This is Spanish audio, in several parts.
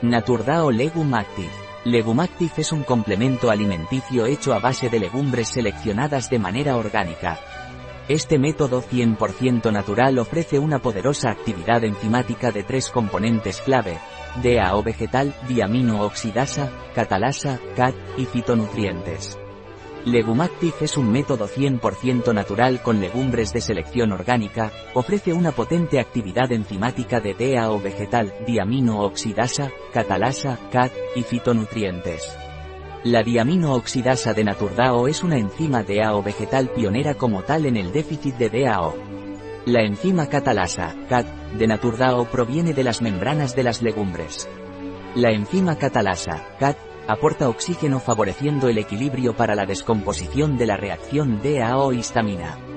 Naturdao Legum Active. Legum es un complemento alimenticio hecho a base de legumbres seleccionadas de manera orgánica. Este método 100% natural ofrece una poderosa actividad enzimática de tres componentes clave, DAO vegetal, diamino oxidasa, catalasa, CAT, y fitonutrientes. Legumactive es un método 100% natural con legumbres de selección orgánica, ofrece una potente actividad enzimática de DAO vegetal, diamino oxidasa, catalasa, CAT, y fitonutrientes. La diamino oxidasa de Naturdao es una enzima DAO vegetal pionera como tal en el déficit de DAO. La enzima catalasa, CAT, de Naturdao proviene de las membranas de las legumbres. La enzima catalasa, CAT, aporta oxígeno favoreciendo el equilibrio para la descomposición de la reacción DAO-histamina.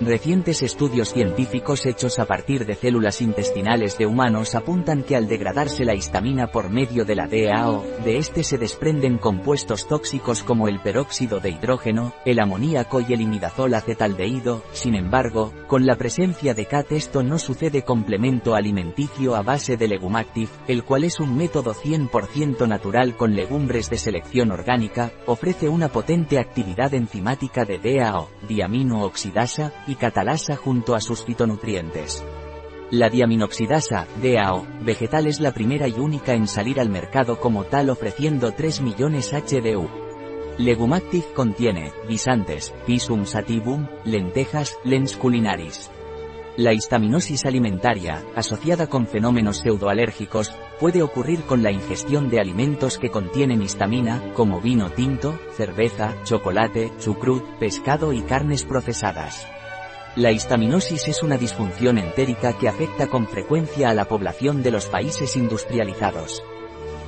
Recientes estudios científicos hechos a partir de células intestinales de humanos apuntan que al degradarse la histamina por medio de la DAO, de este se desprenden compuestos tóxicos como el peróxido de hidrógeno, el amoníaco y el imidazol acetaldehído, sin embargo, con la presencia de CAT esto no sucede complemento alimenticio a base de Legumactive, el cual es un método 100% natural con legumbres de selección orgánica, ofrece una potente actividad enzimática de DAO, diamino oxidasa, y catalasa junto a sus fitonutrientes. La diaminoxidasa, DAO, vegetal es la primera y única en salir al mercado como tal ofreciendo 3 millones HDU. Legumactive contiene, guisantes, pisum sativum, lentejas, lens culinaris. La histaminosis alimentaria, asociada con fenómenos pseudoalérgicos, puede ocurrir con la ingestión de alimentos que contienen histamina, como vino tinto, cerveza, chocolate, chucrut, pescado y carnes procesadas. La histaminosis es una disfunción entérica que afecta con frecuencia a la población de los países industrializados.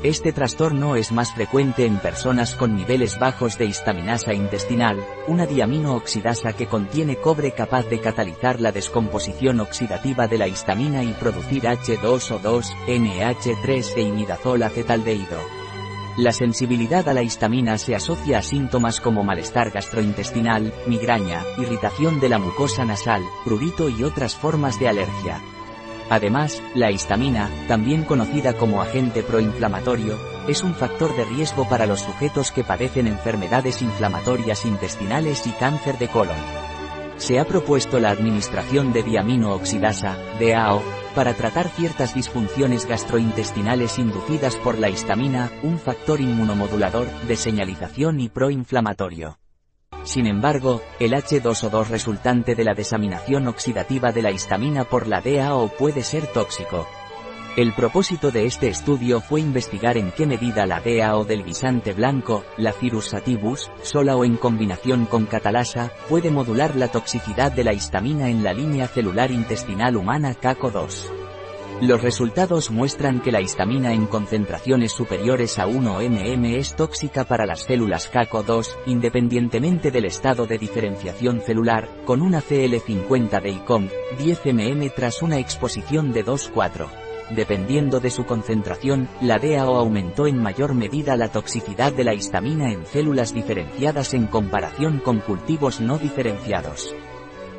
Este trastorno es más frecuente en personas con niveles bajos de histaminasa intestinal, una diamino oxidasa que contiene cobre capaz de catalizar la descomposición oxidativa de la histamina y producir H2O2, NH3 e imidazol acetaldehído. La sensibilidad a la histamina se asocia a síntomas como malestar gastrointestinal, migraña, irritación de la mucosa nasal, prurito y otras formas de alergia. Además, la histamina, también conocida como agente proinflamatorio, es un factor de riesgo para los sujetos que padecen enfermedades inflamatorias intestinales y cáncer de colon. Se ha propuesto la administración de diamino oxidasa, DAO, para tratar ciertas disfunciones gastrointestinales inducidas por la histamina, un factor inmunomodulador, de señalización y proinflamatorio. Sin embargo, el H2O2 resultante de la desaminación oxidativa de la histamina por la DAO puede ser tóxico. El propósito de este estudio fue investigar en qué medida la DAO del guisante blanco, la Cirrus sativus, sola o en combinación con catalasa, puede modular la toxicidad de la histamina en la línea celular intestinal humana CACO2. Los resultados muestran que la histamina en concentraciones superiores a 1 mm es tóxica para las células CACO2, independientemente del estado de diferenciación celular, con una CL50 de ICOM, 10 mm tras una exposición de 2,4. Dependiendo de su concentración, la DAO aumentó en mayor medida la toxicidad de la histamina en células diferenciadas en comparación con cultivos no diferenciados.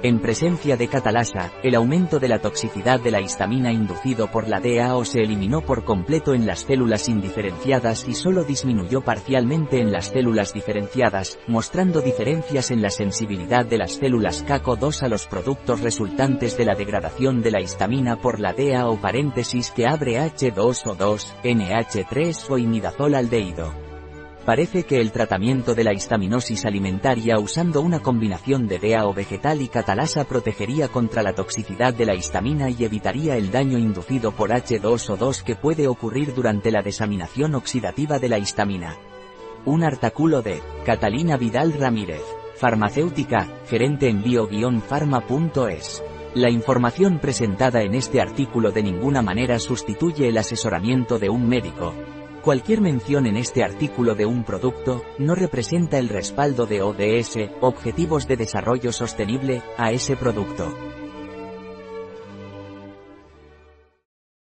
En presencia de catalasa, el aumento de la toxicidad de la histamina inducido por la DAO se eliminó por completo en las células indiferenciadas y solo disminuyó parcialmente en las células diferenciadas, mostrando diferencias en la sensibilidad de las células CACO2 a los productos resultantes de la degradación de la histamina por la DAO paréntesis que abre H2O2, NH3 o imidazol aldehído. Parece que el tratamiento de la histaminosis alimentaria usando una combinación de DAO vegetal y catalasa protegería contra la toxicidad de la histamina y evitaría el daño inducido por H2O2 que puede ocurrir durante la desaminación oxidativa de la histamina. Un artículo de Catalina Vidal Ramírez, farmacéutica, gerente en bio-pharma.es. La información presentada en este artículo de ninguna manera sustituye el asesoramiento de un médico, Cualquier mención en este artículo de un producto, no representa el respaldo de ODS, Objetivos de Desarrollo Sostenible, a ese producto.